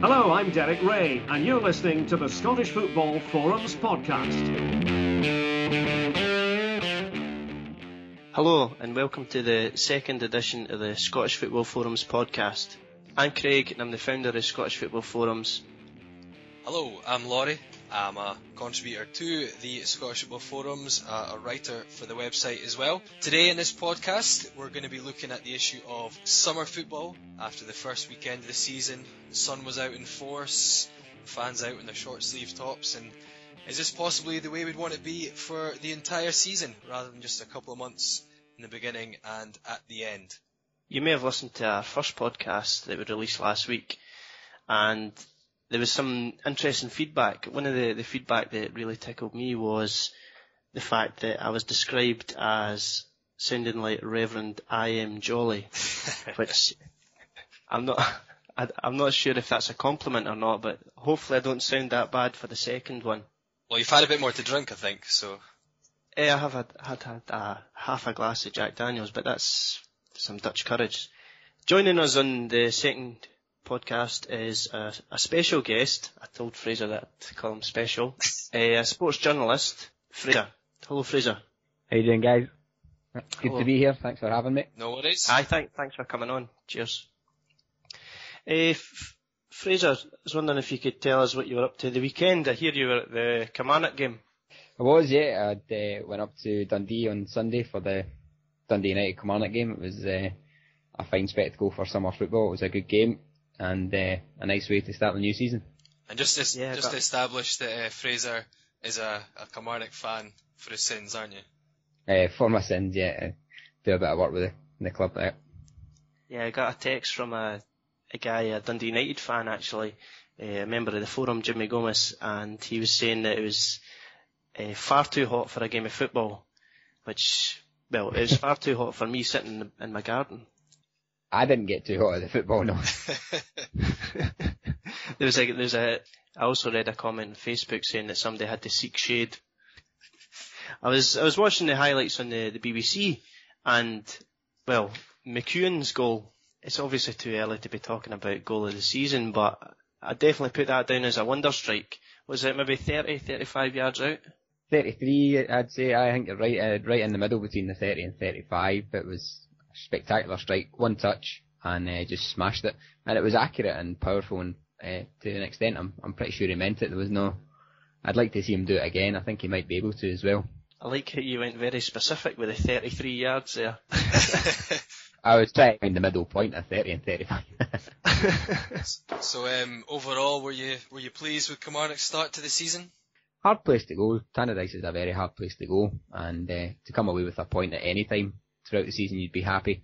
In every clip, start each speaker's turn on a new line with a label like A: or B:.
A: Hello, I'm Derek Ray, and you're listening to the Scottish Football Forums podcast.
B: Hello, and welcome to the second edition of the Scottish Football Forums podcast. I'm Craig, and I'm the founder of Scottish Football Forums.
C: Hello, I'm Laurie. I'm a contributor to the Scottish Football Forums, uh, a writer for the website as well. Today in this podcast, we're going to be looking at the issue of summer football. After the first weekend of the season, the sun was out in force, fans out in their short sleeve tops, and is this possibly the way we'd want it to be for the entire season, rather than just a couple of months in the beginning and at the end?
B: You may have listened to our first podcast that we released last week, and there was some interesting feedback. One of the, the feedback that really tickled me was the fact that I was described as sounding like Reverend I.M. Jolly, which I'm not. I, I'm not sure if that's a compliment or not, but hopefully I don't sound that bad for the second one.
C: Well, you've had a bit more to drink, I think, so.
B: Yeah, I have had, had, had uh, half a glass of Jack Daniels, but that's some Dutch courage. Joining us on the second podcast is a, a special guest. I told Fraser that to call him special. a, a sports journalist, Fraser. Hello, Fraser.
D: How you doing, guys? Good
B: Hello.
D: to be here. Thanks for having me.
C: No worries.
B: Hi, thank, thanks for coming on. Cheers. Uh, F- Fraser, I was wondering if you could tell us what you were up to the weekend. I hear you were at the Kilmarnock game.
D: I was, yeah. I uh, went up to Dundee on Sunday for the Dundee United Kilmarnock game. It was uh, a fine spectacle for summer football. It was a good game and uh, a nice way to start the new season.
C: And just to,
B: Yeah,
C: just
B: that-
C: to establish that uh, Fraser is a, a Kilmarnock fan for his sins, aren't you?
D: Uh, for my sins, yeah. I do a bit of work with the, the club there.
B: Yeah, I got a text from a, a guy, a Dundee United fan actually, uh, a member of the forum, Jimmy Gomez, and he was saying that it was uh, far too hot for a game of football, which, well, it was far too hot for me sitting in, the, in my garden.
D: I didn't get too hot at the football, no.
B: there was a, there's a, I also read a comment on Facebook saying that somebody had to seek shade. I was, I was watching the highlights on the, the BBC and, well, McEwen's goal, it's obviously too early to be talking about goal of the season, but I definitely put that down as a wonder strike. Was it maybe 30, 35 yards out?
D: 33, I'd say. I think right, uh, right in the middle between the 30 and 35. It was spectacular strike, one touch, and uh, just smashed it. And it was accurate and powerful, and uh, to an extent, I'm, I'm pretty sure he meant it. There was no. I'd like to see him do it again. I think he might be able to as well.
B: I like how you went very specific with the 33 yards there.
D: I was trying to find the middle point of 30 and 35.
C: so um, overall, were you were you pleased with Kilmarnock's start to the season?
D: hard place to go. Tannadice is a very hard place to go, and uh, to come away with a point at any time throughout the season, you'd be happy.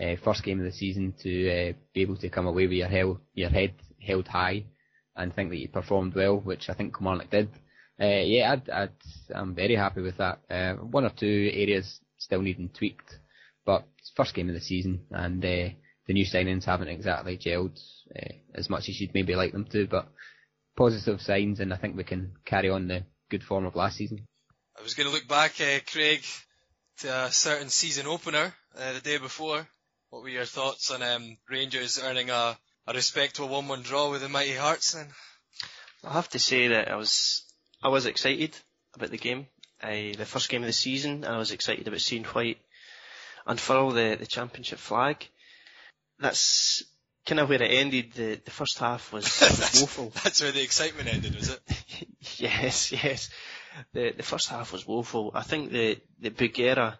D: Uh, first game of the season to uh, be able to come away with your, your head held high and think that you performed well, which I think Kilmarnock did. Uh, yeah, I'd, I'm very happy with that. Uh, one or two areas still needing tweaked, but it's first game of the season, and uh, the new signings haven't exactly gelled uh, as much as you'd maybe like them to, but positive signs, and I think we can carry on the good form of last season.
C: I was going to look back, uh, Craig, to a certain season opener uh, the day before. What were your thoughts on um, Rangers earning a, a respectable 1-1 draw with the Mighty Hearts then?
B: I have to say that I was I was excited about the game, uh, the first game of the season, and I was excited about seeing White unfurl the, the championship flag. That's kind of where it ended. The the first half was, was woeful.
C: That's where the excitement ended, was it?
B: yes, yes. The the first half was woeful. I think the the Bougherra,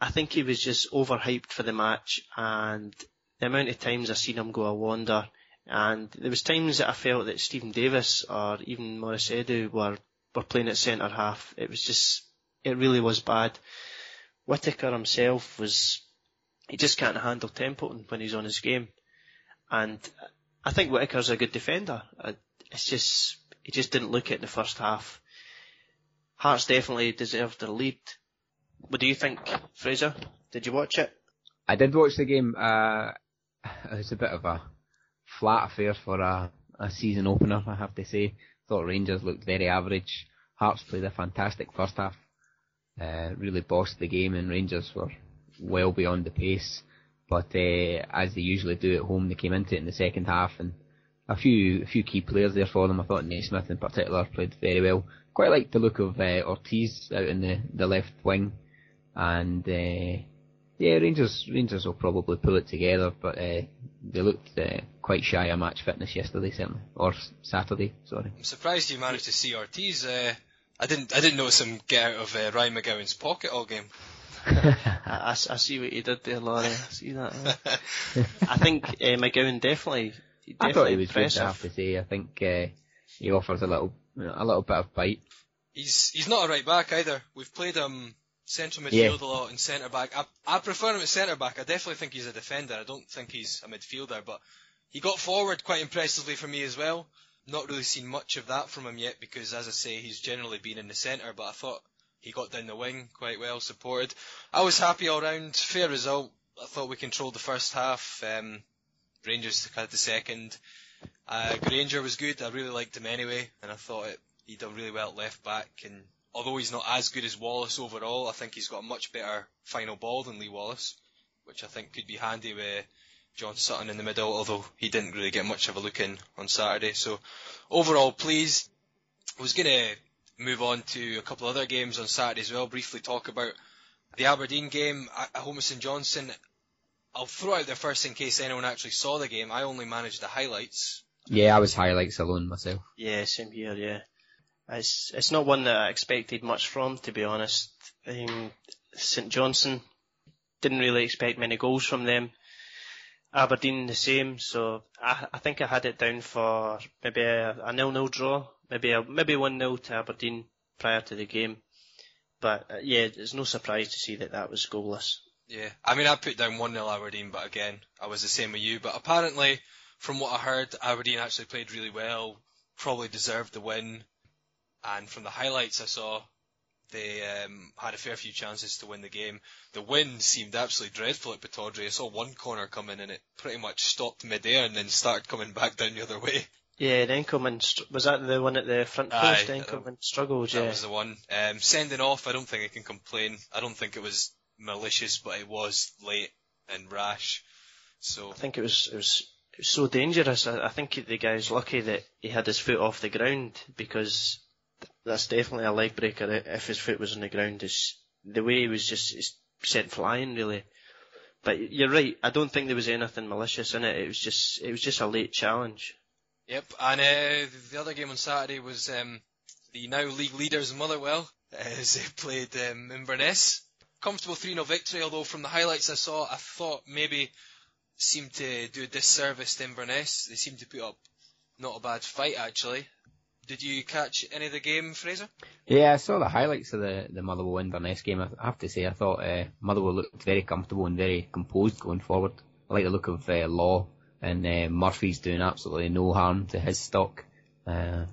B: I think he was just overhyped for the match, and the amount of times I seen him go a wander, and there was times that I felt that Steven Davis or even Maurice Edu were were playing at centre half. It was just, it really was bad. Whittaker himself was, he just can't handle Templeton when he's on his game, and I think Whittaker's a good defender. I- It's just he just didn't look it in the first half. Hearts definitely deserved the lead. What do you think, Fraser? Did you watch it?
D: I did watch the game. Uh, it was a bit of a flat affair for a, a season opener, I have to say. Thought Rangers looked very average. Hearts played a fantastic first half. uh, really bossed the game, and Rangers were well beyond the pace. But uh, as they usually do at home, they came into it in the second half, and a few a few key players there for them. I thought Naismith in particular played very well. Quite liked the look of uh, Ortiz out in the, the left wing, and uh, yeah, Rangers Rangers will probably pull it together, but uh, they looked uh, quite shy of match fitness yesterday, certainly, or Saturday. Sorry.
C: I'm surprised you managed to see Ortiz. Uh, I didn't I didn't notice him get out of uh, Ryan McGowan's pocket all game.
B: I, I, I see what you did there, Laurie. I see that. I think uh, McGowan definitely. Definitely
D: I thought he was
B: impressive.
D: good. I have to say. I think uh, he offers a little a little bit of bite.
C: He's he's not a right back either. We've played him central midfield
D: Yeah.
C: a lot and centre back. I, I prefer him at centre back. I definitely think he's a defender. I don't think he's a midfielder, but he got forward quite impressively for me as well. Not really seen much of that from him yet because, as I say, he's generally been in the centre. But I thought he got down the wing quite well, supported. I was happy all round. Fair result. I thought we controlled the first half. Um, Rangers had the second. Uh, Grainger was good. I really liked him anyway, and I thought it, he done really well at left back. And although he's not as good as Wallace overall, I think he's got a much better final ball than Lee Wallace, which I think could be handy with John Sutton in the middle. Although he didn't really get much of a look in on Saturday. So overall, pleased. I was gonna move on to a couple other games on Saturday as well. Briefly talk about the Aberdeen game at home with St Johnstone. I'll throw out there first in case anyone actually saw the game. I only managed the highlights.
D: Yeah, I was highlights alone myself.
B: Yeah, same here. Yeah, it's it's not one that I expected much from, to be honest. Um, St Johnstone didn't really expect many goals from them. Aberdeen the same, so I, I think I had it down for maybe a, a nil-nil draw, maybe a maybe one 0 to Aberdeen prior to the game. But uh, yeah, it's no surprise to see that that was goalless.
C: Yeah, I mean, I put down 1 0 Aberdeen, but again, I was the same with you. But apparently, from what I heard, Aberdeen actually played really well, probably deserved the win. And from the highlights I saw, they um, had a fair few chances to win the game. The wind seemed absolutely dreadful at Pittodrie. I saw one corner come in and it pretty much stopped mid-air and then started coming back down the other way.
B: Yeah, the Enckelman str- was that the one at the front
C: Aye,
B: post?
C: uh,
B: Enckelman struggled.
C: That
B: Yeah,
C: was the one. Um, sending off, I don't think I can complain. I don't think it was malicious, but it was late and rash. So
B: I think it was it was it was so dangerous. I, I think the guy's lucky that he had his foot off the ground because that's definitely a leg breaker if his foot was on the ground. Is the way he was just it's sent flying really. But you're right. I don't think there was anything malicious in it. It was just it was just a late challenge.
C: Yep, and uh, the other game on Saturday was um, the now league leaders Motherwell as they played um, Inverness. Comfortable 3 0 victory, although from the highlights I saw, I thought maybe seemed to do a disservice to Inverness. They seemed to put up not a bad fight actually. Did you catch any of the game, Fraser?
D: Yeah, I saw the highlights of the, the Motherwell Inverness game. I have to say, I thought uh, Motherwell looked very comfortable and very composed going forward. I like the look of uh, Law and uh, Murphy's doing absolutely no harm to his stock. Uh,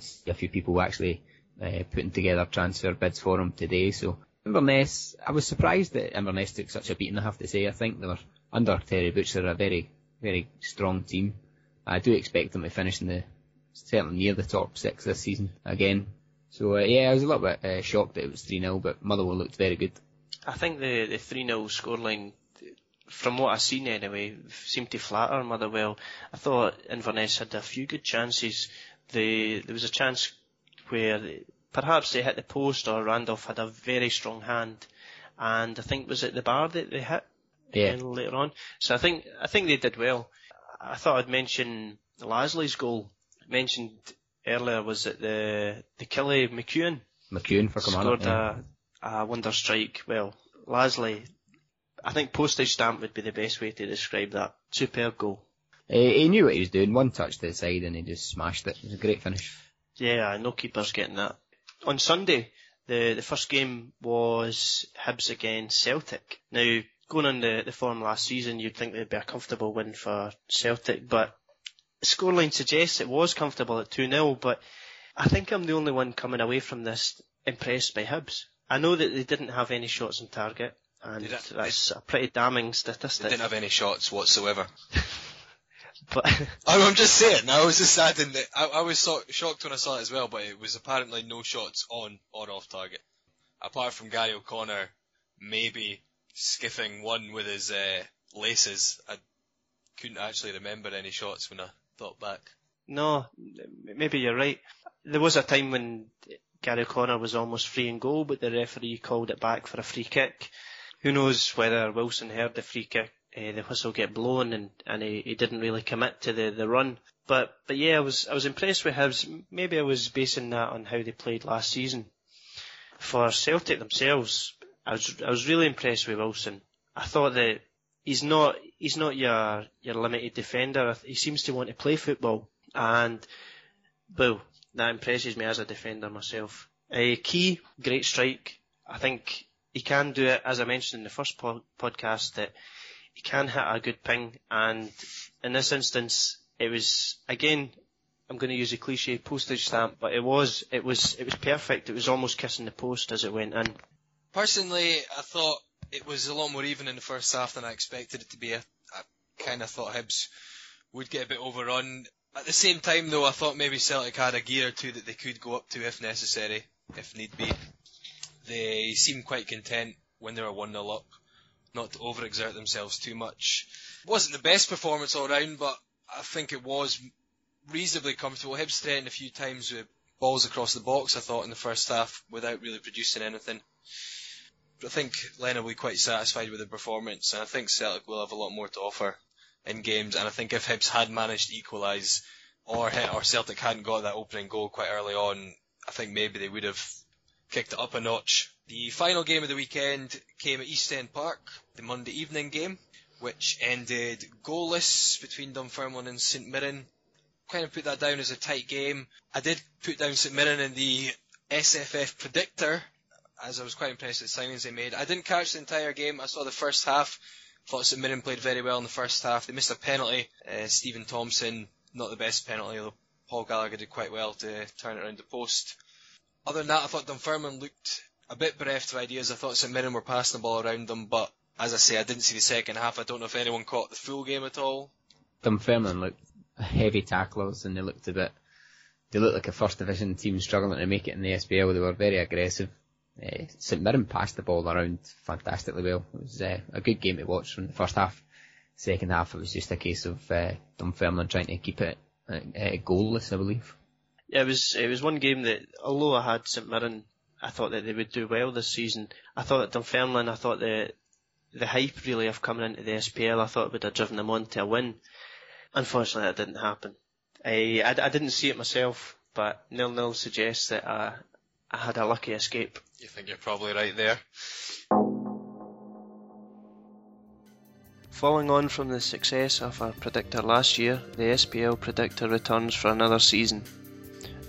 D: see a few people actually uh, putting together transfer bids for him today. So Inverness, I was surprised that Inverness took such a beating. I have to say, I think they were under Terry Butcher a very very strong team. I do expect them to finish in the certainly near the top six this season again. So uh, yeah, I was a little bit uh, shocked that it was 3-0, but Motherwell looked very good.
B: I think the the three 0 scoreline, from what I've seen anyway, seemed to flatter Motherwell. I thought Inverness had a few good chances. They, there was a chance where perhaps they hit the post or Randolph had a very strong hand, and I think was it the bar that they hit
D: Yeah,
B: later on. So I think I think they did well. I thought I'd mention Lasley's goal. Mentioned earlier was it the the Killy McEwen
D: McEwen for coming
B: scored
D: up.
B: a, a wonder strike. Well, Lasley, I think postage stamp would be the best way to describe that. Superb goal.
D: Uh, he knew what he was doing. One touch to the side and he just smashed it. It was a great finish.
B: Yeah, no keeper's getting that. On Sunday, the the first game was Hibs against Celtic. Now, going on the, the form last season, you'd think it'd be a comfortable win for Celtic, but the scoreline suggests it was comfortable at 2-0, but I think I'm the only one coming away from this impressed by Hibs. I know that they didn't have any shots on target, and that's a pretty damning statistic.
C: They didn't have any shots whatsoever.
B: But
C: I- I'm just saying, I was just adding that I, I was so, shocked when I saw it as well, but it was apparently no shots on or off target. apart from Gary O'Connor, maybe skiffing one with his uh, laces, I couldn't actually remember any shots when I thought back.
B: No, maybe you're right. There was a time when Gary O'Connor was almost free in goal, but the referee called it back for a free kick. Who knows whether Wilson heard the free kick, uh, the whistle get blown, and, and he, he didn't really commit to the, the run. But but yeah, I was I was impressed with Hibs. Maybe I was basing that on how they played last season. For Celtic themselves, I was I was really impressed with Wilson. I thought that he's not he's not your your limited defender. He seems to want to play football, and well, that impresses me as a defender myself. A key, great strike. I think he can do it, as I mentioned in the first po- podcast, that he can hit a good ping, and in this instance, it was again. I'm going to use a cliche postage stamp, but it was it was it was perfect. It was almost kissing the post as it went in.
C: Personally, I thought it was a lot more even in the first half than I expected it to be. I, I kind of thought Hibs would get a bit overrun. At the same time, though, I thought maybe Celtic had a gear or two that they could go up to if necessary, if need be. They seemed quite content when they were 1 0 up, not to overexert themselves too much. It wasn't the best performance all round, but I think it was reasonably comfortable. Hibs threatened a few times with balls across the box, I thought, in the first half without really producing anything. But I think Lennon will be quite satisfied with the performance, and I think Celtic will have a lot more to offer in games. And I think if Hibs had managed to equalise, or or Celtic hadn't got that opening goal quite early on, I think maybe they would have kicked it up a notch. The final game of the weekend came at East End Park, the Monday evening game, which ended goalless between Dunfermline and St Mirren. Kind of put that down as a tight game. I did put down St Mirren in the SFF predictor, as I was quite impressed with the signings they made. I didn't catch the entire game. I saw the first half. Thought St Mirren played very well in the first half. They missed a penalty. Uh, Steven Thompson, not the best penalty, although Paul Gallacher did quite well to turn it around the post. Other than that, I thought Dunfermline looked a bit bereft of ideas. I thought St Mirren were passing the ball around them, but as I say, I didn't see the second half. I don't know if anyone caught the full game at all.
D: Dunfermline looked heavy tacklers and they looked a bit, they looked like a first division team struggling to make it in the SPL. They were very aggressive. Uh, St Mirren passed the ball around fantastically well. It was uh, a good game to watch from the first half. Second half, it was just a case of uh, Dunfermline trying to keep it uh, goalless, I believe.
B: Yeah, it was it was one game that although I had St Mirren, I thought that they would do well this season. I thought that Dunfermline, I thought the the hype really of coming into the SPL, I thought it would have driven them on to a win. Unfortunately, that didn't happen. I, I, I didn't see it myself, but nil nil suggests that I, I had a lucky escape.
C: You think you're probably right there.
B: Following on from the success of our predictor last year, the SPL predictor returns for another season.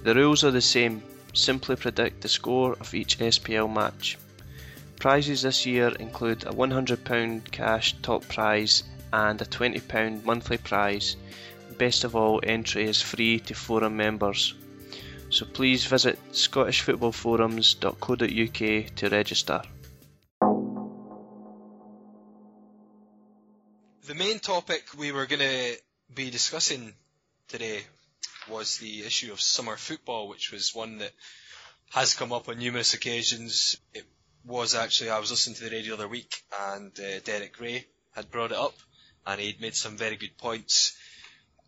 B: The rules are the same, simply predict the score of each SPL match. Prizes this year include a £100 cash top prize and a £20 monthly prize. Best of all, entry is free to forum members. So please visit scottishfootballforums.co.uk to register.
C: The main topic we were going to be discussing today was the issue of summer football, which was one that has come up on numerous occasions. It was actually, I was listening to the radio the other week and uh, Derek Ray had brought it up and he'd made some very good points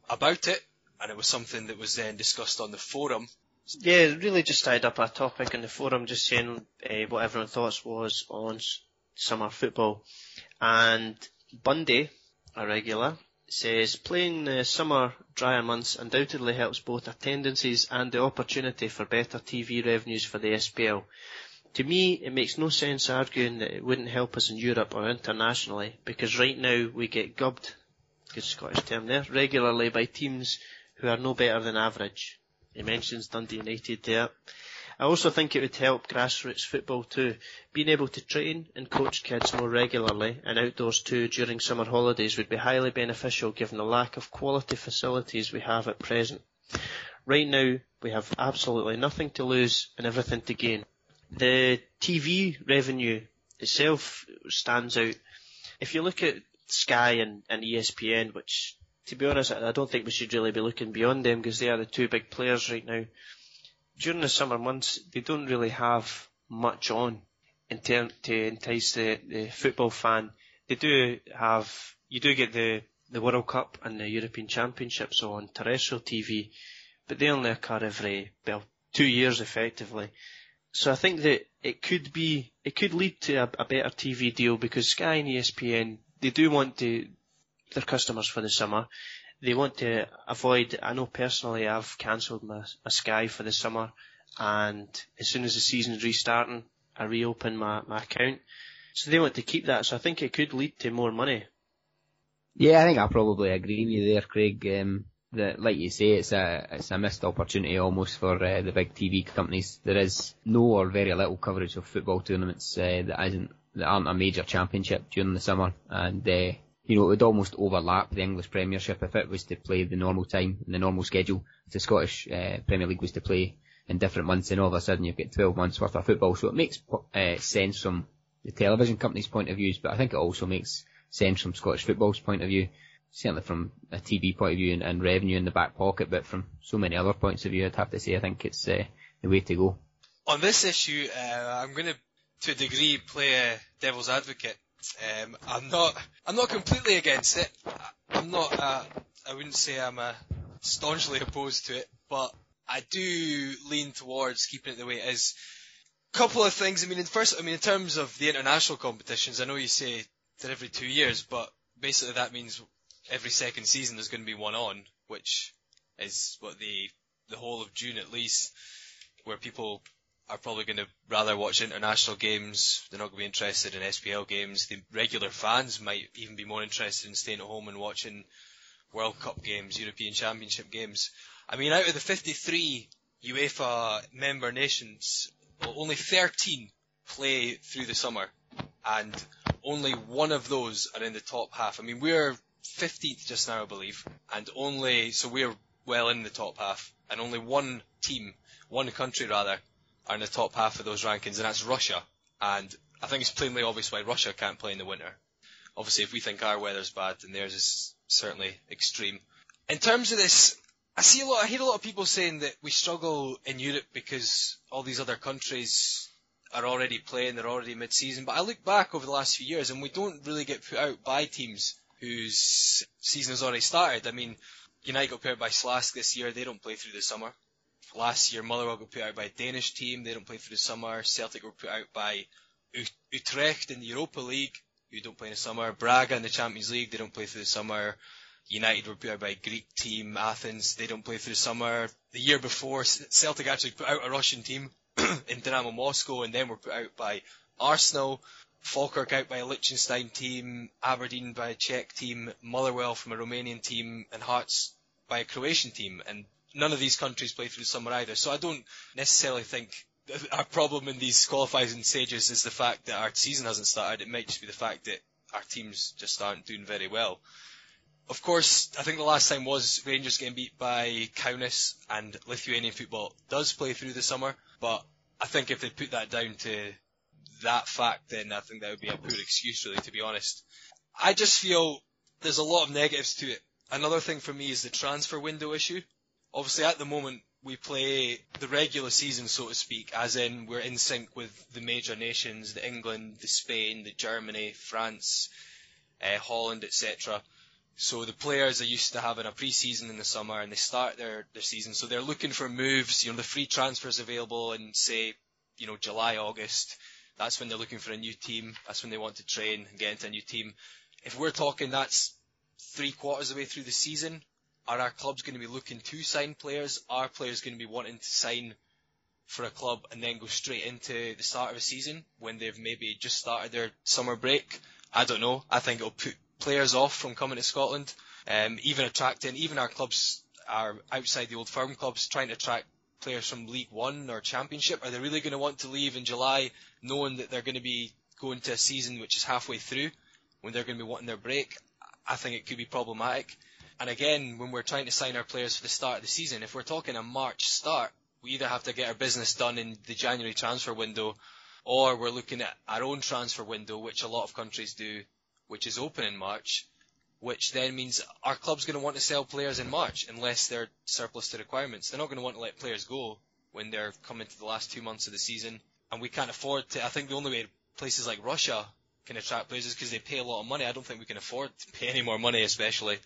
C: about it and it was something that was then discussed on the forum.
B: Yeah, it really just tied up a topic in the forum, just saying uh, what everyone's thoughts was on summer football. And Bundy, a regular, says playing the summer drier months undoubtedly helps both attendances and the opportunity for better TV revenues for the SPL. To me, it makes no sense arguing that it wouldn't help us in Europe or internationally, because right now we get gubbed, good Scottish term there, regularly by teams who are no better than average. He mentions Dundee United there. I also think it would help grassroots football too. Being able to train and coach kids more regularly and outdoors too during summer holidays would be highly beneficial given the lack of quality facilities we have at present. Right now, we have absolutely nothing to lose and everything to gain. The TV revenue itself stands out. If you look at Sky and, and ESPN, which to be honest, I don't think we should really be looking beyond them because they are the two big players right now. During the summer months, they don't really have much on. to entice the, the football fan. They do have, you do get the, the World Cup and the European Championships on terrestrial TV, but they only occur every, well, two years effectively. So I think that it could be, it could lead to a, a better TV deal because Sky and ESPN, they do want to, their customers for the summer. They want to avoid, I know personally I've cancelled my, my Sky for the summer and as soon as the season's restarting, I reopen my, my account. So they want to keep that, so I think it could lead to more money.
D: Yeah, I think I probably agree with you there, Craig. Um, that, like you say, it's a it's a missed opportunity almost for uh, the big TV companies. There is no or very little coverage of football tournaments uh, that isn't that aren't a major championship during the summer, and uh, you know it would almost overlap the English Premiership if it was to play the normal time and the normal schedule. If the Scottish uh, Premier League was to play in different months, and all of a sudden you've got 12 months worth of football, so it makes uh, sense from the television companies' point of views, but I think it also makes sense from Scottish football's point of view certainly from a TV point of view and, and, revenue in the back pocket, but from so many other points of view, I'd have to say I think it's uh, the way to go.
C: On this issue, uh, I'm going to, to a degree, play a devil's advocate. Um, I'm not, I'm not completely against it. I'm not, uh, I wouldn't say I'm uh, staunchly opposed to it, but I do lean towards keeping it the way it is. Couple of things. I mean, in first, I mean, in terms of the international competitions, I know you say that every two years, but basically that means every second season there's going to be one on, which is what the the whole of June at least, where people are probably going to rather watch international games. They're not going to be interested in SPL games. The regular fans might even be more interested in staying at home and watching World Cup games, European Championship games. I mean, out of the 53 UEFA member nations, only 13 play through the summer, and only one of those are in the top half. I mean, we're 15th just now, I believe, and only so we're well in the top half, and only one team, one country rather, are in the top half of those rankings, and that's Russia. And I think it's plainly obvious why Russia can't play in the winter. Obviously, if we think our weather's bad, then theirs is certainly extreme. In terms of this, I see a lot. I hear a lot of people saying that we struggle in Europe because all these other countries are already playing, they're already mid-season. But I look back over the last few years, and we don't really get put out by teams whose season has already started. I mean, United got out by Slask this year. They don't play through the summer. Last year, Motherwell got put out by a Danish team. They don't play through the summer. Celtic were put out by Utrecht in the Europa League, who don't play in the summer. Braga in the Champions League. They don't play through the summer. United were put out by a Greek team. Athens, they don't play through the summer. The year before, Celtic actually put out a Russian team in Dynamo Moscow and then were put out by Arsenal. Falkirk out by a Liechtenstein team, Aberdeen by a Czech team, Motherwell from a Romanian team, and Hearts by a Croatian team. And none of these countries play through the summer either. So I don't necessarily think our problem in these qualifying stages is the fact that our season hasn't started. It might just be the fact that our teams just aren't doing very well. Of course, I think the last time was Rangers getting beat by Kaunas, and Lithuanian football does play through the summer. But I think if they put that down to that fact, then I think that would be a poor excuse, really, to be honest. I just feel there's a lot of negatives to it. Another thing for me is the transfer window issue. Obviously, at the moment, we play the regular season, so to speak, as in we're in sync with the major nations, the England, the Spain, the Germany, France, uh, Holland, etc. So the players are used to having a pre-season in the summer and they start their, their season. So they're looking for moves, you know, the free transfers available in say, you know, July, August. That's when they're looking for a new team. That's when they want to train and get into a new team. If we're talking that's three quarters of the way through the season, are our clubs going to be looking to sign players? Are players going to be wanting to sign for a club and then go straight into the start of a season when they've maybe just started their summer break? I don't know. I think it'll put players off from coming to Scotland. Um, even attracting, even our clubs are outside the old firm clubs trying to attract players from League One or Championship? Are they really going to want to leave in July knowing that they're going to be going to a season which is halfway through when they're going to be wanting their break? I think it could be problematic. And again, when we're trying to sign our players for the start of the season, if we're talking a March start, we either have to get our business done in the January transfer window or we're looking at our own transfer window, which a lot of countries do, which is open in March which then means our club's going to want to sell players in March unless they're surplus to requirements. They're not going to want to let players go when they're coming to the last two months of the season, and we can't afford to. I think the only way places like Russia can attract players is because they pay a lot of money. I don't think we can afford to pay any more money, especially.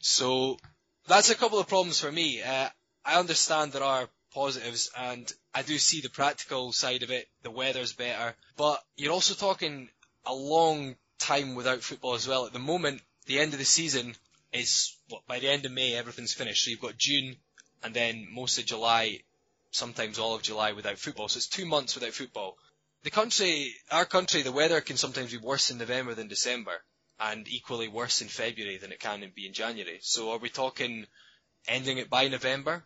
C: So that's a couple of problems for me. Uh, I understand there are positives and I do see the practical side of it. The weather's better, but you're also talking a long time without football as well. At the moment, the end of the season is what by the end of May everything's finished. So you've got June and then most of July, sometimes all of July without football. So it's two months without football. The country, our country, the weather can sometimes be worse in November than December, and equally worse in February than it can be in January. So are we talking ending it by November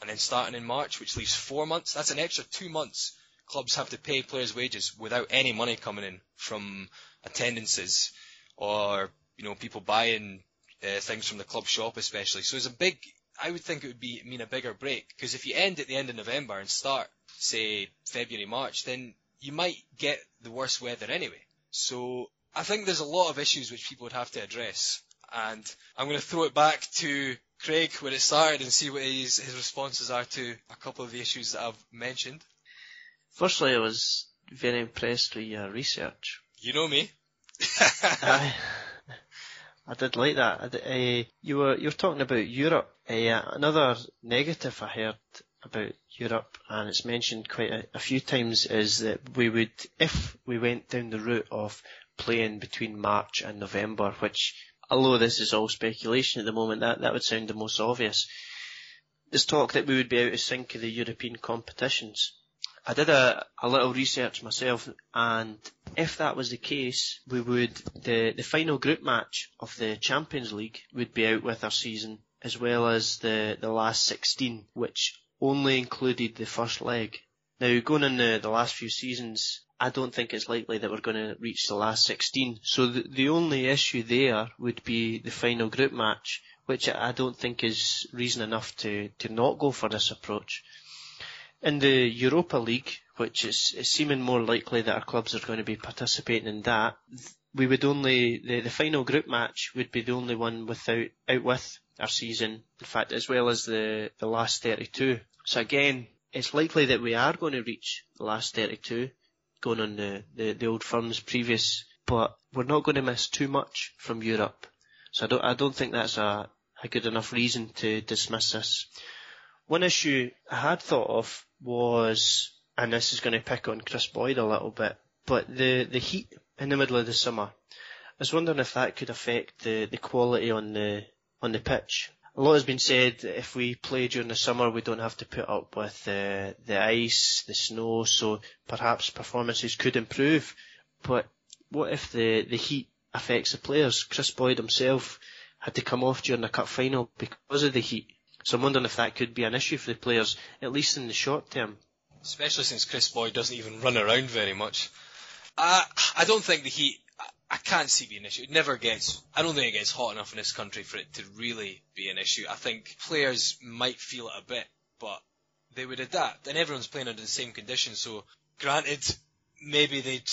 C: and then starting in March, which leaves four months? That's an extra two months clubs have to pay players' wages without any money coming in from attendances or you know people buying uh, things from the club shop, especially. So it's a big. I would think it would be mean a bigger break because if you end at the end of November and start say February March, then you might get the worst weather anyway. So I think there's a lot of issues which people would have to address. And I'm going to throw it back to Craig where it started and see what his, his responses are to a couple of the issues that I've mentioned.
B: Firstly, I was very impressed with your research.
C: You know me.
B: I, I did like that. I, uh, you were you were talking about Europe. Uh, another negative I heard about Europe, and it's mentioned quite a, a, few times, is that we would, if we went down the route of playing between March and November, which, although this is all speculation at the moment, that, that would sound the most obvious. There's talk that we would be out of sync of the European competitions. I did a, a little research myself, and if that was the case, we would the the final group match of the Champions League would be out with our season, as well as the the last 16, which only included the first leg. Now, going in the, the last few seasons, I don't think it's likely that we're going to reach the last 16. So the, the only issue there would be the final group match, which I don't think is reason enough to, to not go for this approach. In the Europa League, which is, is seeming more likely that our clubs are going to be participating in that, we would only, the, the final group match would be the only one without, out with our season, in fact, as well as the, the last 32. So again, it's likely that we are going to reach the last 32, going on the, the, the old firm's previous, but we're not going to miss too much from Europe. So I don't, I don't think that's a, a good enough reason to dismiss this. One issue I had thought of was, and this is going to pick on Kris Boyd a little bit, but the, the heat in the middle of the summer. I was wondering if that could affect the, the quality on the on the pitch a lot has been said if we play during the summer, we don't have to put up with the the ice, the snow, so perhaps performances could improve. But what if the, the heat affects the players? Kris Boyd himself had to come off during the cup final because of the heat. So I'm wondering if that could be an issue for the players, at least in the short term.
C: Especially since Kris Boyd doesn't even run around very much. Uh, I don't think the heat I can't see being an issue. It never gets, I don't think it gets hot enough in this country for it to really be an issue. I think players might feel it a bit, but they would adapt. And everyone's playing under the same conditions, so granted, maybe they'd,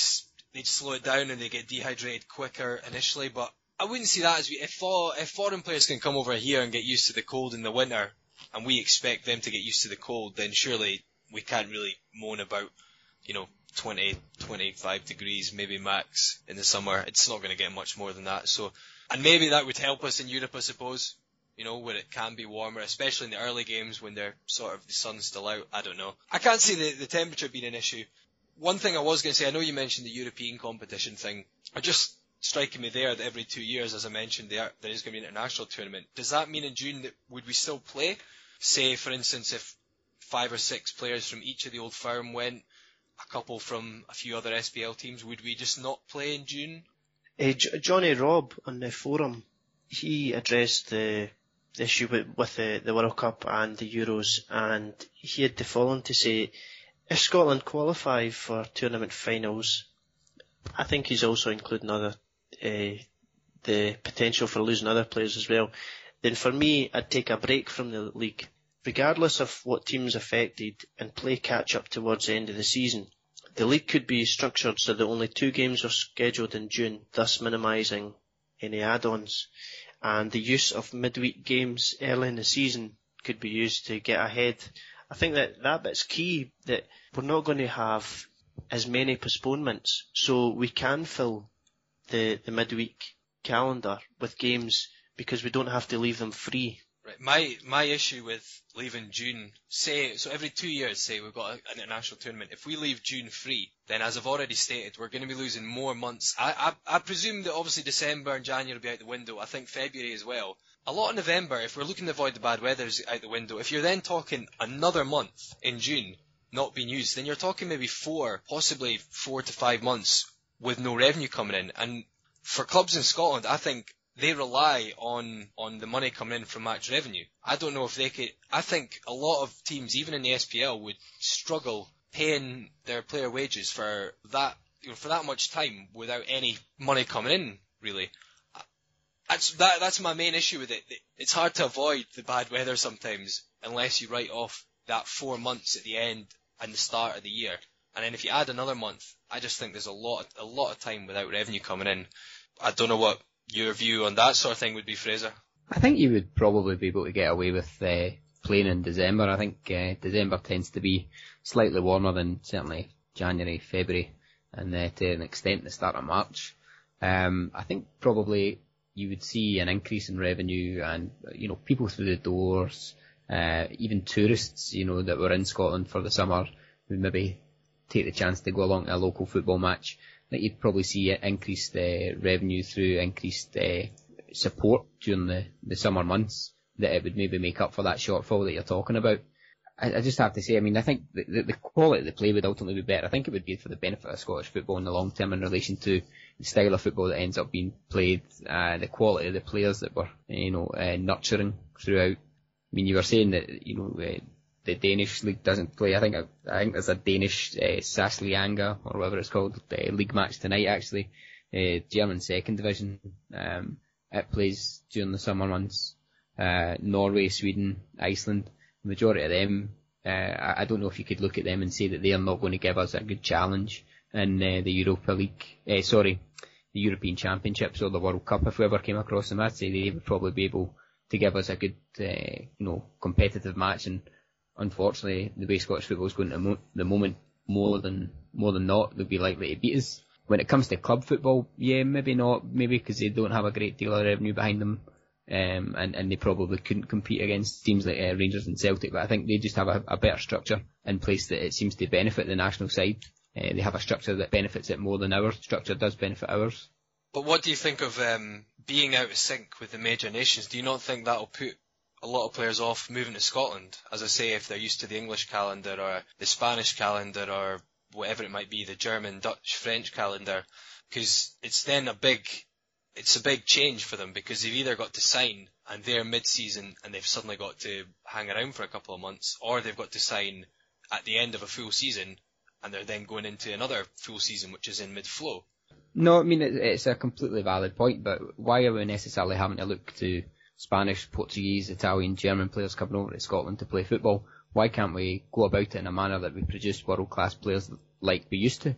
C: they'd slow it down and they get dehydrated quicker initially, but I wouldn't see that as, if, if foreign players can come over here and get used to the cold in the winter, and we expect them to get used to the cold, then surely we can't really moan about, you know, 20, 25 degrees, maybe max in the summer. It's not going to get much more than that. So, and maybe that would help us in Europe, I suppose. You know, where it can be warmer, especially in the early games when they're sort of the sun's still out. I don't know. I can't see the, the temperature being an issue. One thing I was going to say, I know you mentioned the European competition thing. It just striking me there that every two years, as I mentioned, there, there is going to be an international tournament. Does that mean in June that would we still play? Say, for instance, if five or six players from each of the old firm went, a couple from a few other SPL teams, would we just not play in June?
B: Uh, J- Johnny Robb on the forum, he addressed the, the issue with, with the, the World Cup and the Euros, and he had the following to say: if Scotland qualify for tournament finals, I think he's also including other uh, the potential for losing other players as well. Then for me, I'd take a break from the league Regardless of what teams affected and play catch up towards the end of the season, the league could be structured so that only two games are scheduled in June, thus minimising any add-ons. And the use of midweek games early in the season could be used to get ahead. I think that that bit's key, that we're not going to have as many postponements, so we can fill the, the midweek calendar with games because we don't have to leave them free.
C: Right. My my issue with leaving June, say so every two years, say we've got an international tournament. If we leave June free, then as I've already stated, we're going to be losing more months. I I, I presume that obviously December and January will be out the window. I think February as well. A lot of November, if we're looking to avoid the bad weather, is out the window. If you're then talking another month in June not being used, then you're talking maybe four, possibly four to five months with no revenue coming in. And for clubs in Scotland, I think they rely on on the money coming in from match revenue. I don't know if they could. I think a lot of teams, even in the SPL, would struggle paying their player wages for that you know, for that much time without any money coming in. Really, that's that. That's my main issue with it. It's hard to avoid the bad weather sometimes unless you write off that four months at the end and the start of the year. And then if you add another month, I just think there's a lot, a lot of time without revenue coming in. I don't know what your view on that sort of thing would be, Fraser.
D: I think you would probably be able to get away with uh, playing in December. I think uh, December tends to be slightly warmer than certainly January, February, and uh, to an extent the start of March. Um, I think probably you would see an increase in revenue and you know people through the doors, uh, even tourists, you know, that were in Scotland for the summer would maybe take the chance to go along to a local football match. Think you'd probably see increased uh, revenue through increased uh, support during the, the summer months that it would maybe make up for that shortfall that you're talking about. I, I just have to say, I mean, I think the, the, the, quality of the play would ultimately be better. I think it would be for the benefit of Scottish football in the long term in relation to the style of football that ends up being played, uh, the quality of the players that were, you know, uh, nurturing throughout I mean, you were saying that you know uh, the Danish league doesn't play. I think I think there's a Danish uh, SAS Liga or whatever it's called uh, league match tonight. Actually, uh, German second division. Um, it plays during the summer months. Uh, Norway, Sweden, Iceland. The majority of them. Uh, I, I don't know if you could look at them and say that they are not going to give us a good challenge in uh, the Europa League. Uh, sorry, the European Championships or the World Cup. If we ever came across them, I'd say they would probably be able to give us a good, uh, you know, competitive match. And unfortunately, the way Scottish football is going at the moment, more than more than not, they'll be likely to beat us. When it comes to club football, yeah, maybe not, maybe because they don't have a great deal of revenue behind them, um, and and they probably couldn't compete against teams like uh, Rangers and Celtic. But I think they just have a, a better structure in place that it seems to benefit the national side. Uh, they have a structure that benefits it more than our structure does benefit ours.
C: But what do you think of um, being out of sync with the major nations? Do you not think that'll put a lot of players off moving to Scotland? As I say, if they're used to the English calendar or the Spanish calendar or whatever it might be, the German, Dutch, French calendar, because it's then a big, it's a big change for them because they've either got to sign and they're mid-season and they've suddenly got to hang around for a couple of months, or they've got to sign at the end of a full season and they're then going into another full season which is in mid-flow.
D: No, I mean it's a completely valid point, but why are we necessarily having to look to Spanish, Portuguese, Italian, German players coming over to Scotland to play football? Why can't we go about it in a manner that we produce world class players like we used to?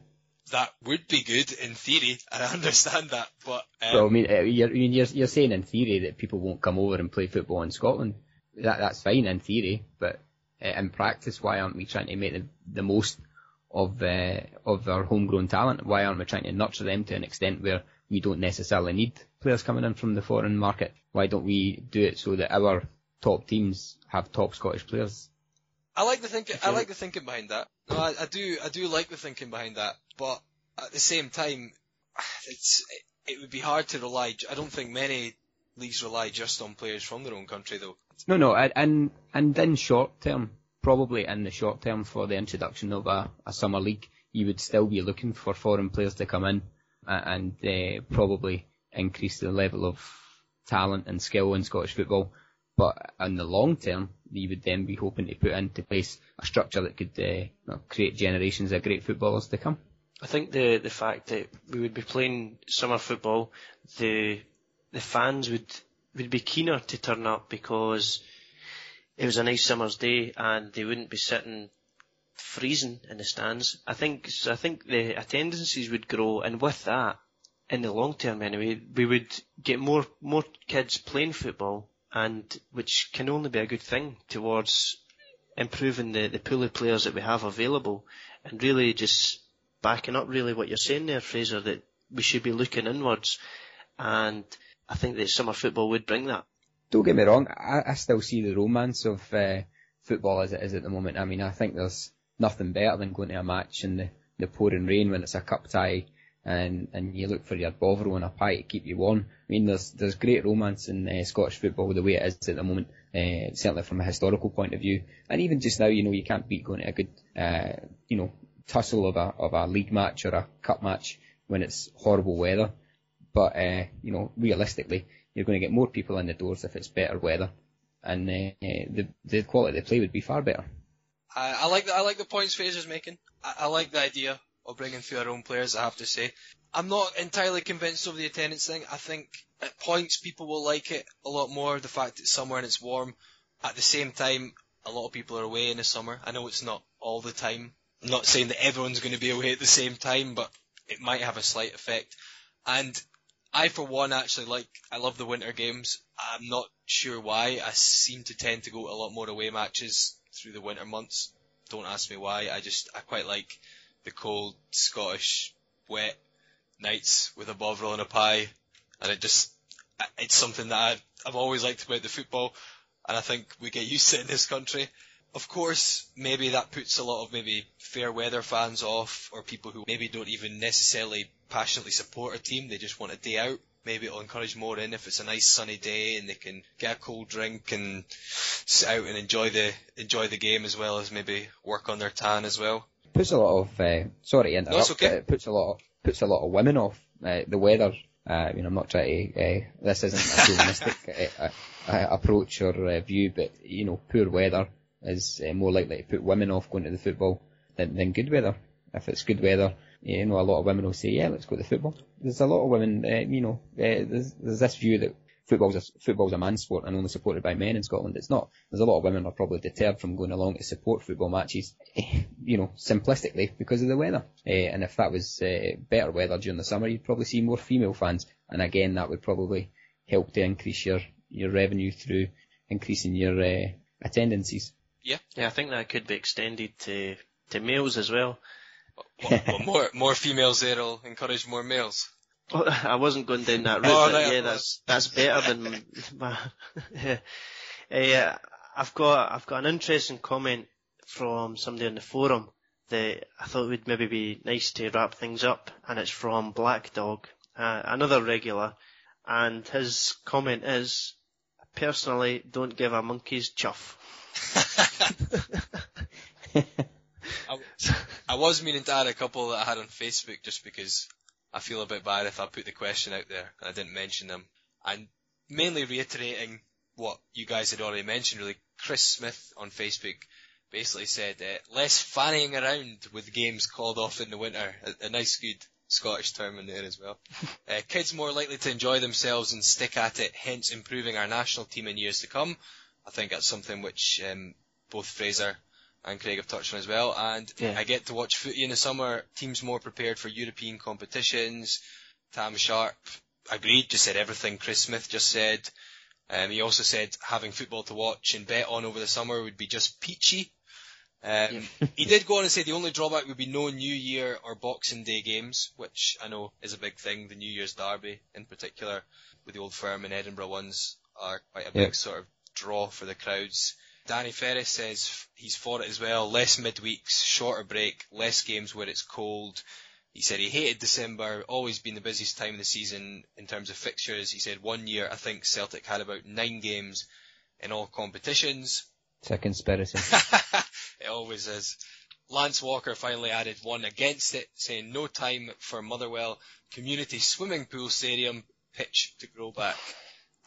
C: That would be good in theory, and I understand that, but um,
D: well, I mean, uh, you're, you're you're saying in theory that people won't come over and play football in Scotland. That that's fine in theory, but uh, in practice, why aren't we trying to make the, the most of uh, of our homegrown talent. Why aren't we trying to nurture them to an extent where we don't necessarily need players coming in from the foreign market? Why don't we do it so that our top teams have top Scottish players?
C: I like the thinking. I like the thinking behind that. No, I, I do. I do like the thinking behind that. But at the same time, it's it, it would be hard to rely. I don't think many leagues rely just on players from their own country, though.
D: No, no, and and in short term, probably in the short term for the introduction of a, a summer league, you would still be looking for foreign players to come in and uh, probably increase the level of talent and skill in Scottish football. But in the long term, you would then be hoping to put into place a structure that could uh, create generations of great footballers to come.
B: I think the the fact that we would be playing summer football, the the fans would would be keener to turn up because it was a nice summer's day and they wouldn't be sitting freezing in the stands. I think I think the attendances would grow, and with that, in the long term anyway, we would get more more kids playing football, and which can only be a good thing towards improving the, the pool of players that we have available, and really just backing up really what you're saying there, Fraser, that we should be looking inwards, and I think that summer football would bring that.
D: Don't get me wrong, I, I still see the romance of uh, football as it is at the moment. I mean, I think there's nothing better than going to a match in the, the pouring rain when it's a cup tie and and you look for your Bovril and a pie to keep you warm. I mean, there's there's great romance in uh, Scottish football the way it is at the moment, uh, certainly from a historical point of view, and even just now, you know, you can't beat going to a good, uh, you know, tussle of a of a league match or a cup match when it's horrible weather. But uh, you know, realistically, you're going to get more people in the doors if it's better weather, and uh, the the quality of the play would be far better.
C: I, I like the, I like the points Fraser's making. I, I like the idea of bringing through our own players. I have to say, I'm not entirely convinced of the attendance thing. I think at points people will like it a lot more. The fact that it's summer and it's warm. At the same time, a lot of people are away in the summer. I know it's not all the time. I'm not saying that everyone's going to be away at the same time, but it might have a slight effect. And I, for one, actually like, I love the winter games. I'm not sure why. I seem to tend to go to a lot more away matches through the winter months. Don't ask me why. I just, I quite like the cold Scottish wet nights with a bovril and a pie, and it just it's something that I've, I've always liked about the football, and I think we get used to it in this country. Of course, maybe that puts a lot of maybe fair weather fans off, or people who maybe don't even necessarily passionately support a team, they just want a day out. Maybe it'll encourage more in if it's a nice sunny day and they can get a cold drink and sit out and enjoy the enjoy the game as well as maybe work on their tan as well
D: puts a lot of uh, sorry interrupt.
C: No, okay.
D: It puts a lot of, puts a lot of women off uh, the weather. Uh, I mean, I'm not trying to. Uh, this isn't a chauvinistic uh, uh, approach or uh, view, but you know, poor weather is uh, more likely to put women off going to the football than, than good weather. If it's good weather, you know, a lot of women will say, "Yeah, let's go to the football." There's a lot of women, uh, you know, uh, there's, there's this view that football's a, football's a man's sport and only supported by men in Scotland. It's not. There's a lot of women are probably deterred from going along to support football matches, you know, simplistically because of the weather. Uh, and if that was uh, better weather during the summer, you'd probably see more female fans. And again, that would probably help to increase your, your revenue through increasing your uh, attendances.
B: Yeah, yeah, I think that could be extended to to males as well.
C: Well, well more more females there'll encourage more males.
B: Well, I wasn't going down that route, oh, but yeah, that's that's better than. yeah. Uh, I've got I've got an interesting comment from somebody on the forum that I thought would maybe be nice to wrap things up, and it's from Black Dog, uh, another regular, and his comment is, personally, don't give a monkey's chuff.
C: I, I was meaning to add a couple that I had on Facebook just because I feel a bit bad if I put the question out there and I didn't mention them. And mainly reiterating what you guys had already mentioned, really. Chris Smith on Facebook basically said, uh, less fanning around with games called off in the winter. A, a nice, good Scottish term in there as well. uh, kids more likely to enjoy themselves and stick at it, hence improving our national team in years to come. I think that's something which um, both Fraser and Craig have touched on as well. And yeah. I get to watch footy in the summer. Teams more prepared for European competitions. Tam Sharp agreed, just said everything Chris Smith just said. Um, he also said having football to watch and bet on over the summer would be just peachy. Um, he did go on and say the only drawback would be no New Year or Boxing Day games, which I know is a big thing. The New Year's Derby, in particular, with the Old Firm and Edinburgh ones, are quite a big sort of draw for the crowds. Danny Ferris says he's for it as well. Less midweeks, shorter break, less games where it's cold. He said he hated December, always been the busiest time of the season in terms of fixtures. He said one year I think Celtic had about nine games in all competitions.
D: It's a conspiracy.
C: it always is. Lance Walker finally added one against it, saying no time for Motherwell Community Swimming Pool Stadium pitch to grow back.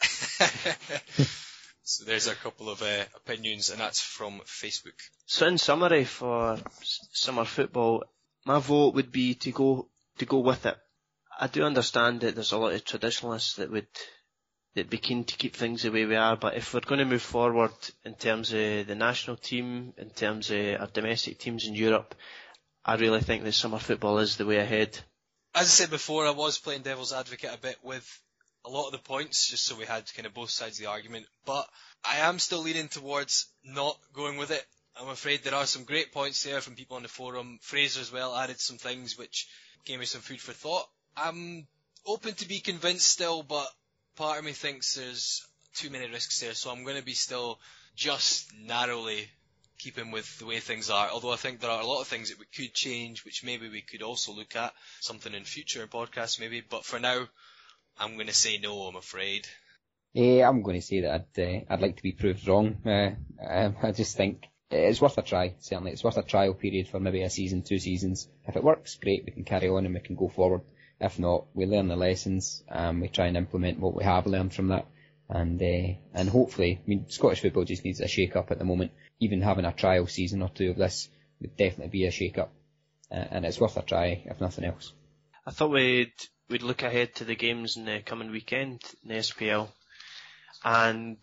C: So there's a couple of uh, opinions, and that's from Facebook.
B: So in summary, for summer football, my vote would be to go to go with it. I do understand that there's a lot of traditionalists that would that be keen to keep things the way we are, but if we're going to move forward in terms of the national team, in terms of our domestic teams in Europe, I really think that summer football is the way ahead.
C: As I said before, I was playing devil's advocate a bit with a lot of the points, just so we had kind of both sides of the argument. But I am still leaning towards not going with it. I'm afraid there are some great points there from people on the forum. Fraser as well added some things which gave me some food for thought. I'm open to be convinced still, but part of me thinks there's too many risks there, so I'm going to be still just narrowly keeping with the way things are. Although I think there are a lot of things that we could change, which maybe we could also look at something in future podcasts, maybe. But for now, I'm going to say no. I'm afraid.
D: Yeah, I'm going to say that I'd uh, I'd like to be proved wrong. Uh, I just think it's worth a try. Certainly, it's worth a trial period for maybe a season, two seasons. If it works, great, we can carry on and we can go forward. If not, we learn the lessons and we try and implement what we have learned from that. And uh, and hopefully, I mean, Scottish football just needs a shake up at the moment. Even having a trial season or two of this would definitely be a shake up, uh, and it's worth a try if nothing else.
B: I thought we'd we'd look ahead to the games in the coming weekend in the SPL, and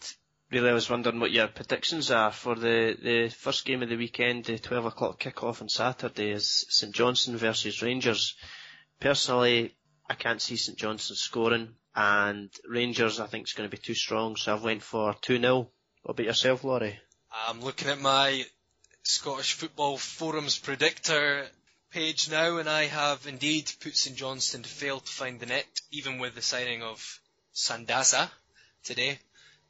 B: really I was wondering what your predictions are for the, the first game of the weekend, the 12 o'clock kick-off on Saturday is St Johnstone versus Rangers. Personally, I can't see St Johnstone scoring, and Rangers I think is going to be too strong, so I've went for 2-0. What about yourself, Laurie?
C: I'm looking at my Scottish Football Forums predictor page now, and I have indeed put St Johnstone to fail to find the net, even with the signing of Sandaza today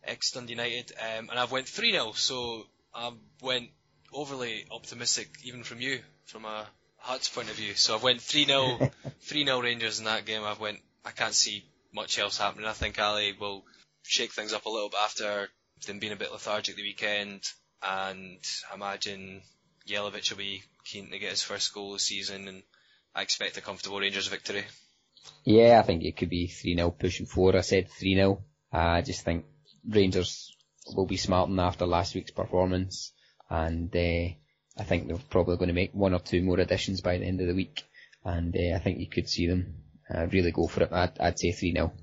C: ex Dundee United, um, and I've went 3 0, so I went overly optimistic, even from you, from a Hearts point of view. So I've went 3 0, 3 0 Rangers in that game. I've went, I can't see much else happening. I think Ally will shake things up a little bit after them being a bit lethargic the weekend, and I imagine Jelavic will be keen to get his first goal this season, and I expect a comfortable Rangers victory.
D: Yeah, I think it could be 3 0 pushing forward. I said 3 0. I just think Rangers will be smarting after last week's performance, and uh, I think they're probably going to make one or two more additions by the end of the week, and uh, I think you could see them uh, really go for it. I'd, I'd say 3 0.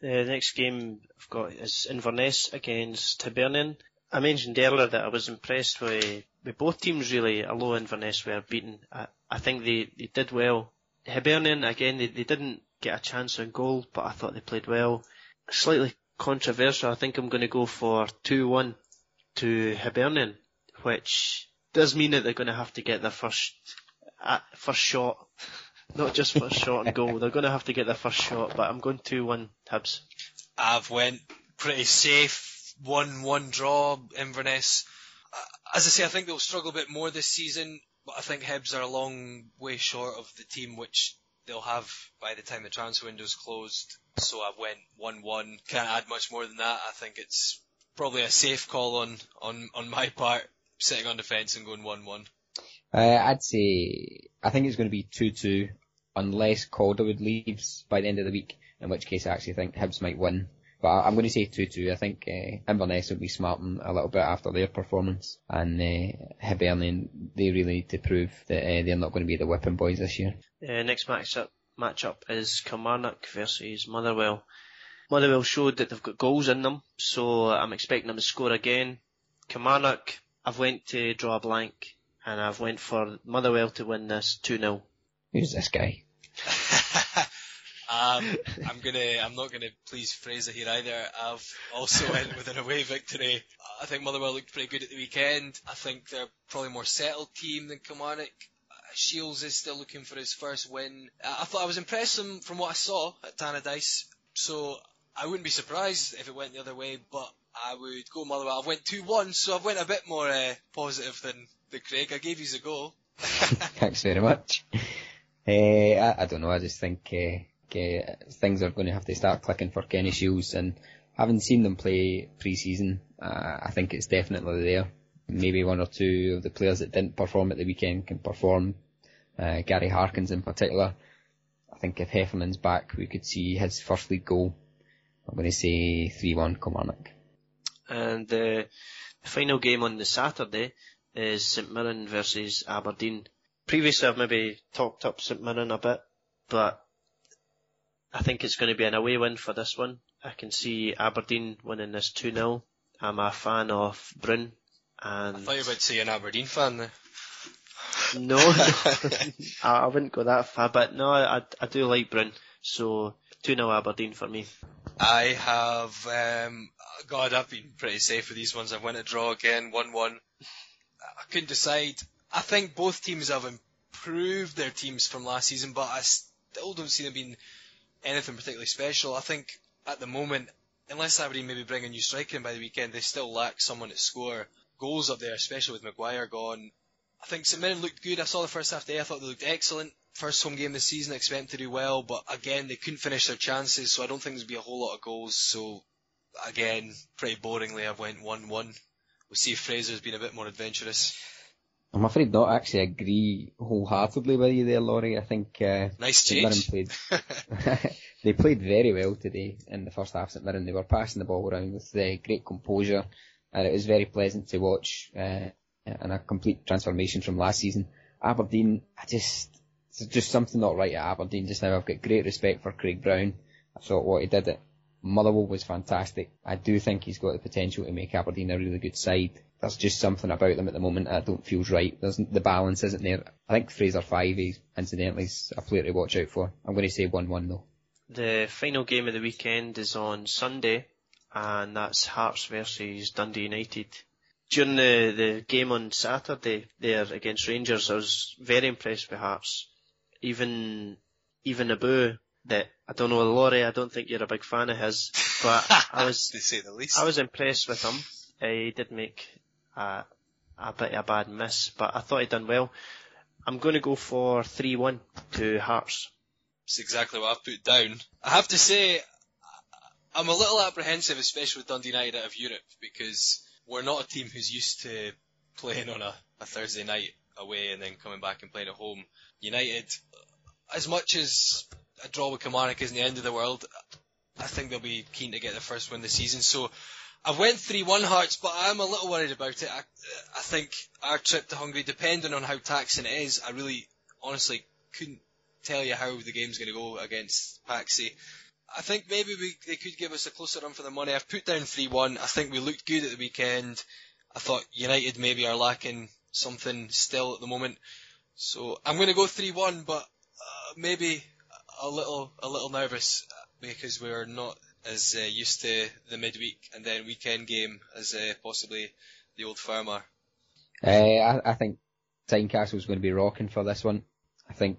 B: The next game I've got is Inverness against Hibernian. I mentioned earlier that I was impressed with, with both teams really, although Inverness were beaten. I, I think they, they did well. Hibernian, again, they, they didn't get a chance on goal, but I thought they played well. Slightly controversial. I think I'm going to go for 2-1 to Hibernian, which does mean that they're going to have to get their first, uh, first shot. Not just first shot and goal. They're going to have to get their first shot, but I'm going 2-1 Hibs.
C: I've went pretty safe. 1-1 draw, Inverness. As I say, I think they'll struggle a bit more this season, but I think Hibs are a long way short of the team which they'll have by the time the transfer window's closed. So I went one-one. Can't add much more than that. I think it's probably a safe call on on on my part, sitting on the fence and going one-one.
D: Uh, I'd say I think it's going to be two-two, unless Calderwood leaves by the end of the week. In which case, I actually think Hibs might win. But I'm going to say 2-2. I think uh, Inverness will be smarting a little bit after their performance, and uh, Hibernian they really need to prove that uh, they're not going to be the whipping boys this year.
B: Uh, next matchup matchup is Kilmarnock versus Motherwell. Motherwell showed that they've got goals in them, so I'm expecting them to score again. Kilmarnock, I've went to draw a blank, and I've went for Motherwell to win this 2-0.
D: Who's this guy?
C: Um, I'm gonna, I'm not gonna please Fraser here either. I've also went with an away victory. I think Motherwell looked pretty good at the weekend. I think they're probably more settled team than Kilmarnock. Shiels is still looking for his first win. I thought I was impressed from, from what I saw at Tannadice, so I wouldn't be surprised if it went the other way, but I would go Motherwell. I've went 2-1, so I've went a bit more uh, positive than, the Craig. I gave you a go.
D: Thanks very much. Uh, I, I, don't know, I just think uh, uh, things are going to have to start clicking for Kenny Shiels, and having seen them play pre-season, uh, I think it's definitely there. Maybe one or two of the players that didn't perform at the weekend can perform. Uh, Gary Harkins in particular. I think if Heffernan's back, we could see his first league goal. I'm going to say 3-1 Kilmarnock.
B: And uh, the final game on the Saturday is St Mirren versus Aberdeen. Previously I've maybe talked up St Mirren a bit, but I think it's going to be an away win for this one. I can see Aberdeen winning this 2-0. I'm a fan of Bryn. And
C: I thought you were about to say an Aberdeen fan there.
B: No, I, wouldn't go that far, but no, I, I do like Bryn. So 2-0 Aberdeen for me.
C: I have, um, God, I've been pretty safe with these ones. I went a draw again, 1-1. I couldn't decide. I think both teams have improved their teams from last season, but I still don't see them being anything particularly special. I think at the moment, unless Aberdeen maybe bring a new striker in by the weekend, they still lack someone to score goals up there, especially with Maguire gone. I think St Mirren looked good. I saw the first half day. I thought they looked excellent. First home game this season, I expect them to do well, but again, they couldn't finish their chances, so I don't think there'll be a whole lot of goals. So again, pretty boringly, I've went 1-1. We'll see if Fraser's been a bit more adventurous.
D: I'm afraid not actually agree wholeheartedly with you there, Laurie. I think uh,
C: nice
D: Mirren played. they played very well today in the first half. St Mirren they were passing the ball around with uh, great composure, and it was very pleasant to watch. Uh, and a complete transformation from last season. Aberdeen, I just it's just something not right at Aberdeen just now. I've got great respect for Craig Brown. I thought what he did at Motherwell was fantastic. I do think he's got the potential to make Aberdeen a really good side. There's just something about them at the moment I don't feels right. There's, the balance isn't there. I think Fraser Fyvie, incidentally, is a player to watch out for. I'm going to say 1-1 though.
B: The final game of the weekend is on Sunday, and that's Hearts versus Dundee United. During the, the game on Saturday there against Rangers, I was very impressed with Hearts. Even, even Abu, that I don't know, Laurie, I don't think you're a big fan of his, but I was,
C: to say the least.
B: I was impressed with him. Uh, he did make a, a bit of a bad miss, but I thought he'd done well. I'm going to go for 3-1 to Hearts.
C: That's exactly what I've put down. I have to say, I'm a little apprehensive, especially with Dundee United out of Europe, because we're not a team who's used to playing on a, a Thursday night away and then coming back and playing at home. United, as much as a draw with Kilmarnock isn't the end of the world, I think they'll be keen to get their first win this season. So I went 3-1 Hearts, but I'm a little worried about it. I, I think our trip to Hungary, depending on how taxing it is, I really, honestly, couldn't tell you how the game's going to go against Paksi. I think maybe we, they could give us a closer run for the money. I've put down 3-1. I think we looked good at the weekend. I thought United maybe are lacking something still at the moment. So I'm going to go 3-1, but uh, maybe a little a little nervous because we're not as uh, used to the midweek and then weekend game as uh, possibly the old firm are.
D: Uh, I, I think Tynecastle's going to be rocking for this one. I think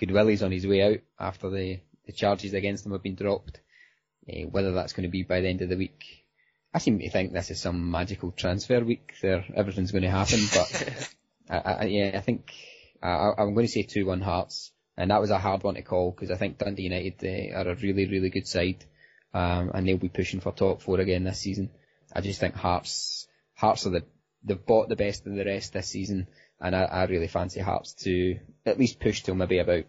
D: Goodwillie's on his way out after the the charges against him have been dropped. Uh, whether that's going to be by the end of the week, I seem to think this is some magical transfer week. There, everything's going to happen. But I, I, yeah, I think I, am going to say two-one Hearts, and that was a hard one to call because I think Dundee United are a really, really good side, um, and they'll be pushing for top four again this season. I just think Hearts, Hearts are the they've bought the best of the rest this season, and I, I really fancy Hearts to at least push till maybe about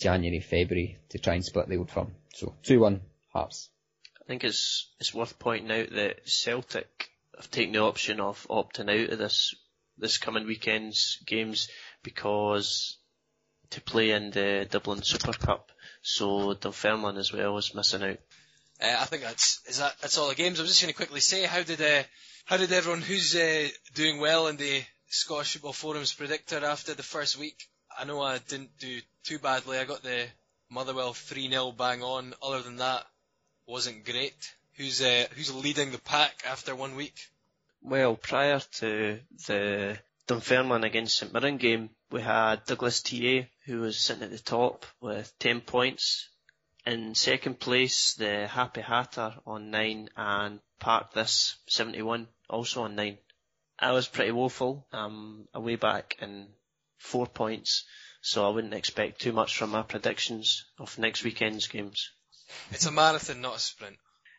D: January, February to try and split the old firm. So 2-1 Hearts.
B: I think it's it's worth pointing out that Celtic have taken the option of opting out of this this coming weekend's games because to play in the Dublin Super Cup, so Dunfermline as well is missing out.
C: Uh, I think that's is that that's all the games. I was just going to quickly say how did uh, how did everyone who's uh, doing well in the Scottish Football Forum's predictor after the first week? I know I didn't do too badly. I got the Motherwell 3-0 bang on. Other than that, wasn't great. Who's uh, who's leading the pack after one week?
B: Well, prior to the Dunfermline against St Mirren game, we had Douglas TA, who was sitting at the top with 10 points. In second place, the Happy Hatter on 9 and Park This 71 also on 9. I was pretty woeful. I'm away back in four points, so I wouldn't expect too much from my predictions of next weekend's games.
C: It's a marathon, not a sprint.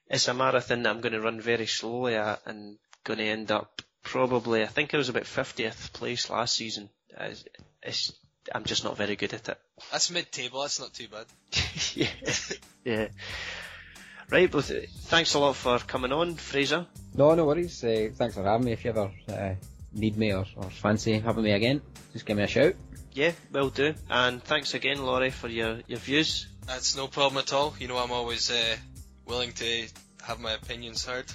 B: It's a marathon that I'm going to run very slowly at and going to end up probably, I think I was about 50th place last season. It's, it's, I'm just not very good at it.
C: That's mid-table, that's not too bad.
B: yeah. yeah. Right, well, thanks a lot for coming on, Fraser.
D: No, no worries. Uh, thanks for having me. If you ever uh, need me or, or fancy having me again, just give me a shout.
B: Yeah, will do. And thanks again, Laurie, for your, your views.
C: That's no problem at all. You know, I'm always uh, willing to have my opinions heard.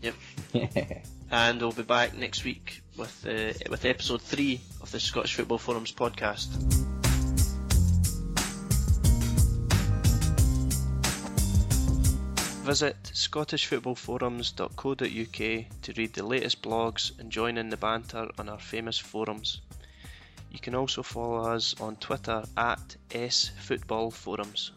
B: yep. and we'll be back next week with uh, with episode three of the Scottish Football Forums podcast. Visit scottishfootballforums.co.uk to read the latest blogs and join in the banter on our famous forums. You can also follow us on Twitter at sfootballforums.